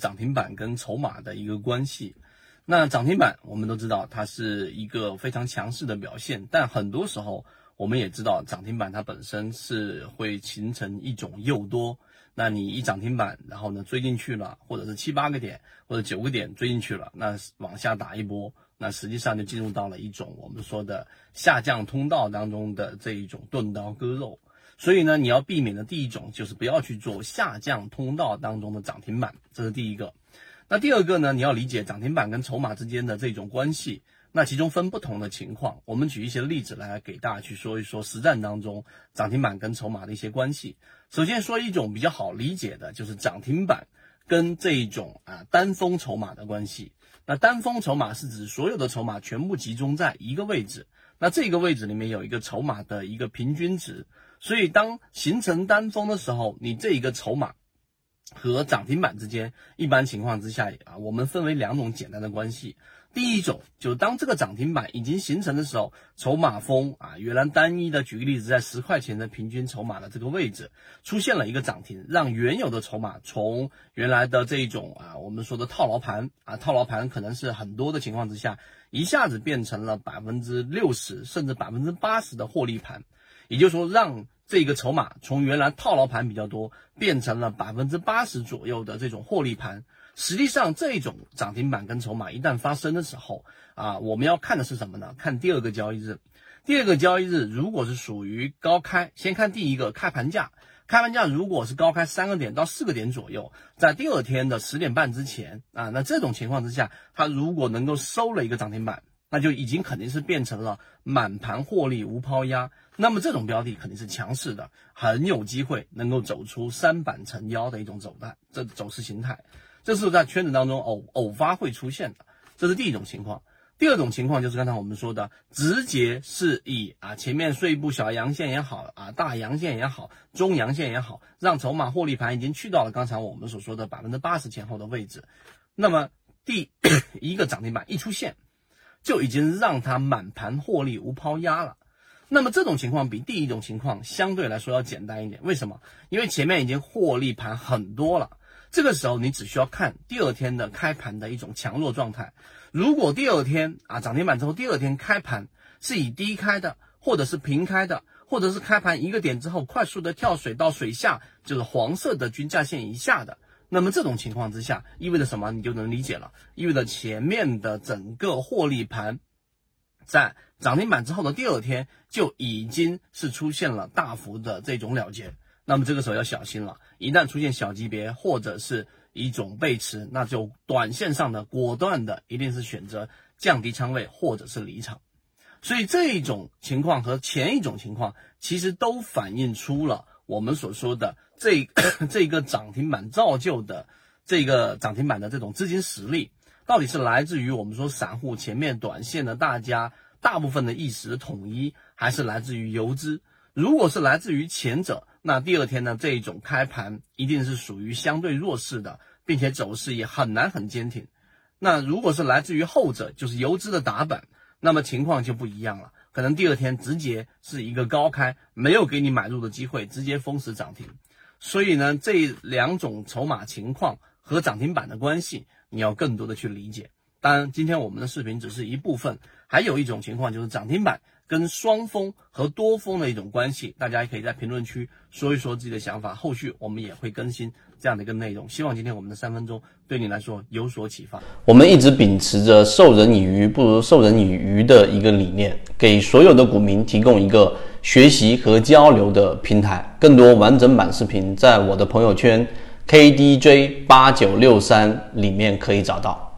涨停板跟筹码的一个关系。那涨停板我们都知道它是一个非常强势的表现，但很多时候我们也知道涨停板它本身是会形成一种诱多。那你一涨停板，然后呢追进去了，或者是七八个点或者九个点追进去了，那往下打一波，那实际上就进入到了一种我们说的下降通道当中的这一种钝刀割肉。所以呢，你要避免的第一种就是不要去做下降通道当中的涨停板，这是第一个。那第二个呢，你要理解涨停板跟筹码之间的这种关系。那其中分不同的情况，我们举一些例子来给大家去说一说实战当中涨停板跟筹码的一些关系。首先说一种比较好理解的，就是涨停板跟这一种啊单峰筹码的关系。那单峰筹码是指所有的筹码全部集中在一个位置，那这个位置里面有一个筹码的一个平均值。所以，当形成单峰的时候，你这一个筹码和涨停板之间，一般情况之下啊，我们分为两种简单的关系。第一种就当这个涨停板已经形成的时候，筹码峰啊，原来单一的，举个例子，在十块钱的平均筹码的这个位置出现了一个涨停，让原有的筹码从原来的这一种啊，我们说的套牢盘啊，套牢盘可能是很多的情况之下，一下子变成了百分之六十甚至百分之八十的获利盘。也就是说，让这个筹码从原来套牢盘比较多，变成了百分之八十左右的这种获利盘。实际上，这种涨停板跟筹码一旦发生的时候，啊，我们要看的是什么呢？看第二个交易日。第二个交易日如果是属于高开，先看第一个开盘价。开盘价如果是高开三个点到四个点左右，在第二天的十点半之前，啊，那这种情况之下，它如果能够收了一个涨停板。那就已经肯定是变成了满盘获利无抛压，那么这种标的肯定是强势的，很有机会能够走出三板成交的一种走态，这走势形态，这是在圈子当中偶偶发会出现的，这是第一种情况。第二种情况就是刚才我们说的，直接是以啊前面碎步小阳线也好啊大阳线也好中阳线也好，让筹码获利盘已经去到了刚才我们所说的百分之八十前后的位置，那么第一个涨停板一出现。就已经让它满盘获利无抛压了，那么这种情况比第一种情况相对来说要简单一点。为什么？因为前面已经获利盘很多了，这个时候你只需要看第二天的开盘的一种强弱状态。如果第二天啊涨停板之后，第二天开盘是以低开的，或者是平开的，或者是开盘一个点之后快速的跳水到水下，就是黄色的均价线以下的。那么这种情况之下，意味着什么？你就能理解了，意味着前面的整个获利盘，在涨停板之后的第二天就已经是出现了大幅的这种了结。那么这个时候要小心了，一旦出现小级别或者是一种背驰，那就短线上的果断的一定是选择降低仓位或者是离场。所以这一种情况和前一种情况其实都反映出了。我们所说的这 这个涨停板造就的这个涨停板的这种资金实力，到底是来自于我们说散户前面短线的大家大部分的意识统一，还是来自于游资？如果是来自于前者，那第二天呢这一种开盘一定是属于相对弱势的，并且走势也很难很坚挺。那如果是来自于后者，就是游资的打板，那么情况就不一样了。可能第二天直接是一个高开，没有给你买入的机会，直接封死涨停。所以呢，这两种筹码情况和涨停板的关系，你要更多的去理解。当然，今天我们的视频只是一部分，还有一种情况就是涨停板跟双峰和多峰的一种关系，大家也可以在评论区说一说自己的想法。后续我们也会更新这样的一个内容。希望今天我们的三分钟对你来说有所启发。我们一直秉持着授人以鱼不如授人以渔的一个理念，给所有的股民提供一个学习和交流的平台。更多完整版视频在我的朋友圈 KDJ 八九六三里面可以找到。